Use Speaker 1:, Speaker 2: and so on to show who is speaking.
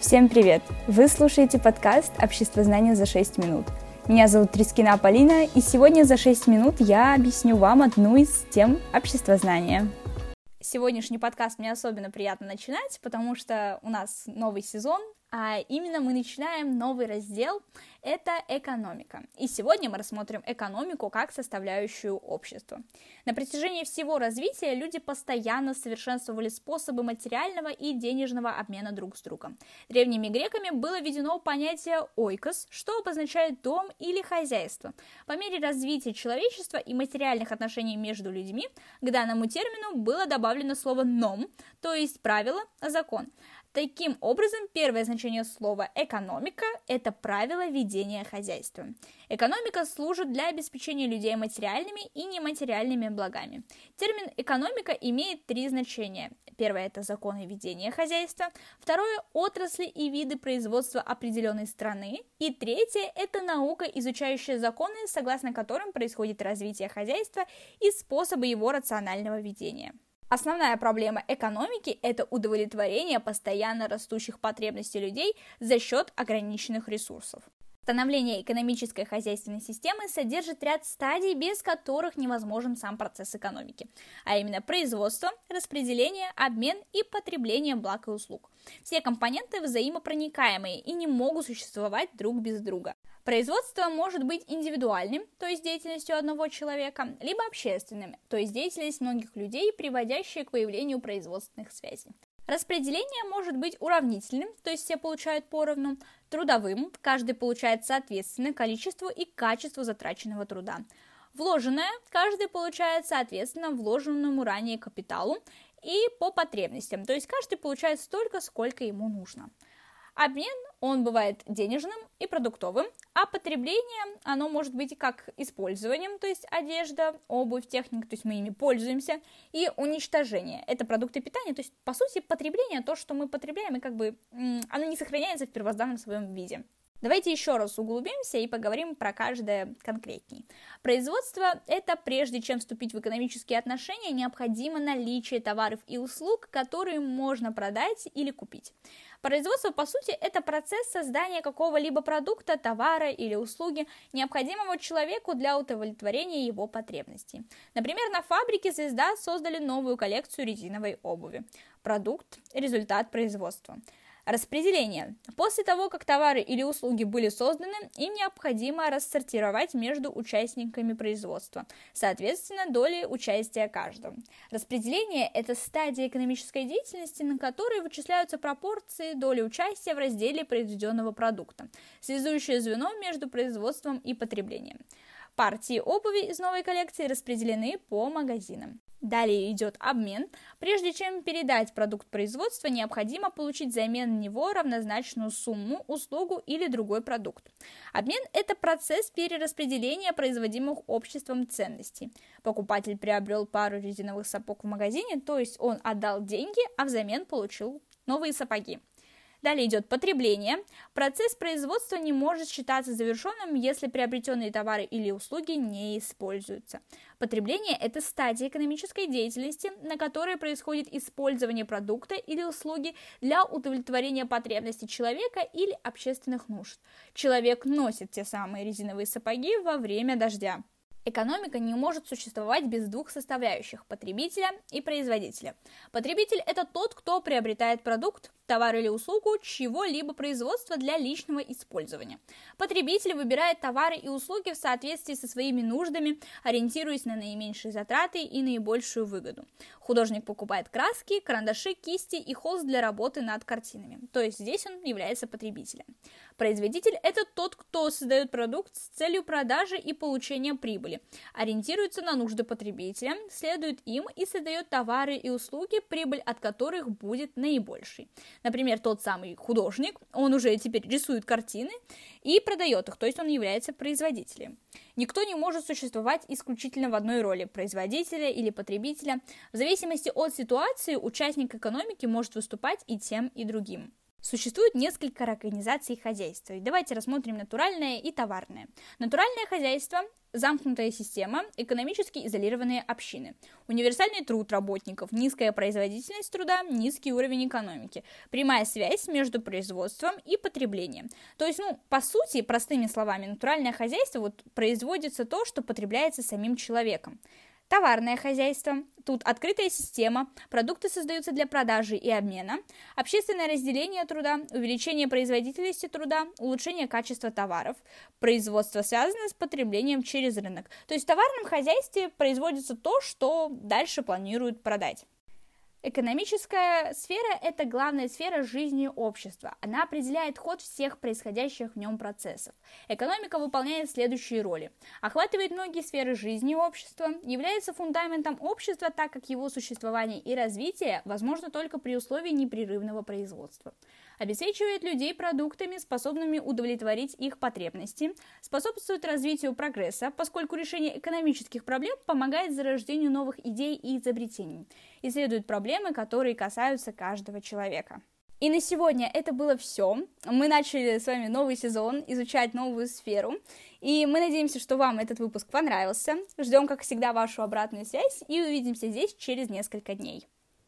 Speaker 1: Всем привет! Вы слушаете подкаст «Общество знания за 6 минут». Меня зовут Трискина Полина, и сегодня за 6 минут я объясню вам одну из тем общества знания. Сегодняшний подкаст мне особенно приятно начинать, потому что у нас новый сезон, а именно мы начинаем новый раздел – это экономика. И сегодня мы рассмотрим экономику как составляющую общества. На протяжении всего развития люди постоянно совершенствовали способы материального и денежного обмена друг с другом. Древними греками было введено понятие «ойкос», что обозначает дом или хозяйство. По мере развития человечества и материальных отношений между людьми к данному термину было добавлено слово «ном», то есть правило, закон. Таким образом, первое значение слова «экономика» – это правило ведения хозяйства. Экономика служит для обеспечения людей материальными и нематериальными благами. Термин «экономика» имеет три значения. Первое – это законы ведения хозяйства. Второе – отрасли и виды производства определенной страны. И третье – это наука, изучающая законы, согласно которым происходит развитие хозяйства и способы его рационального ведения. Основная проблема экономики – это удовлетворение постоянно растущих потребностей людей за счет ограниченных ресурсов. Становление экономической хозяйственной системы содержит ряд стадий, без которых невозможен сам процесс экономики, а именно производство, распределение, обмен и потребление благ и услуг. Все компоненты взаимопроникаемые и не могут существовать друг без друга. Производство может быть индивидуальным, то есть деятельностью одного человека, либо общественным, то есть деятельность многих людей, приводящая к появлению производственных связей. Распределение может быть уравнительным, то есть все получают поровну, трудовым, каждый получает соответственно количеству и качеству затраченного труда. Вложенное, каждый получает соответственно вложенному ранее капиталу и по потребностям, то есть каждый получает столько, сколько ему нужно. Обмен, он бывает денежным и продуктовым, а потребление, оно может быть как использованием, то есть одежда, обувь, техника, то есть мы ими пользуемся, и уничтожение, это продукты питания, то есть по сути потребление, то, что мы потребляем, и как бы оно не сохраняется в первозданном своем виде. Давайте еще раз углубимся и поговорим про каждое конкретней. Производство – это прежде чем вступить в экономические отношения, необходимо наличие товаров и услуг, которые можно продать или купить. Производство, по сути, это процесс создания какого-либо продукта, товара или услуги, необходимого человеку для удовлетворения его потребностей. Например, на фабрике «Звезда» создали новую коллекцию резиновой обуви. Продукт – результат производства. Распределение. После того, как товары или услуги были созданы, им необходимо рассортировать между участниками производства, соответственно, доли участия каждого. Распределение – это стадия экономической деятельности, на которой вычисляются пропорции доли участия в разделе произведенного продукта, связующее звено между производством и потреблением. Партии обуви из новой коллекции распределены по магазинам. Далее идет обмен. Прежде чем передать продукт производства, необходимо получить взамен него равнозначную сумму, услугу или другой продукт. Обмен – это процесс перераспределения производимых обществом ценностей. Покупатель приобрел пару резиновых сапог в магазине, то есть он отдал деньги, а взамен получил новые сапоги. Далее идет потребление. Процесс производства не может считаться завершенным, если приобретенные товары или услуги не используются. Потребление – это стадия экономической деятельности, на которой происходит использование продукта или услуги для удовлетворения потребностей человека или общественных нужд. Человек носит те самые резиновые сапоги во время дождя. Экономика не может существовать без двух составляющих – потребителя и производителя. Потребитель – это тот, кто приобретает продукт, товар или услугу чьего-либо производства для личного использования. Потребитель выбирает товары и услуги в соответствии со своими нуждами, ориентируясь на наименьшие затраты и наибольшую выгоду. Художник покупает краски, карандаши, кисти и холст для работы над картинами, то есть здесь он является потребителем. Производитель – это тот, кто создает продукт с целью продажи и получения прибыли, ориентируется на нужды потребителя, следует им и создает товары и услуги, прибыль от которых будет наибольшей. Например, тот самый художник, он уже теперь рисует картины и продает их, то есть он является производителем. Никто не может существовать исключительно в одной роли – производителя или потребителя. В зависимости от ситуации участник экономики может выступать и тем, и другим. Существует несколько организаций хозяйства. Давайте рассмотрим натуральное и товарное. Натуральное хозяйство – замкнутая система, экономически изолированные общины. Универсальный труд работников, низкая производительность труда, низкий уровень экономики, прямая связь между производством и потреблением. То есть, ну, по сути, простыми словами, натуральное хозяйство вот производится то, что потребляется самим человеком. Товарное хозяйство. Тут открытая система, продукты создаются для продажи и обмена, общественное разделение труда, увеличение производительности труда, улучшение качества товаров, производство связано с потреблением через рынок. То есть в товарном хозяйстве производится то, что дальше планируют продать. Экономическая сфера – это главная сфера жизни общества. Она определяет ход всех происходящих в нем процессов. Экономика выполняет следующие роли. Охватывает многие сферы жизни общества, является фундаментом общества, так как его существование и развитие возможно только при условии непрерывного производства обеспечивает людей продуктами, способными удовлетворить их потребности, способствует развитию прогресса, поскольку решение экономических проблем помогает зарождению новых идей и изобретений, исследует проблемы, которые касаются каждого человека. И на сегодня это было все. Мы начали с вами новый сезон, изучать новую сферу. И мы надеемся, что вам этот выпуск понравился. Ждем, как всегда, вашу обратную связь и увидимся здесь через несколько дней.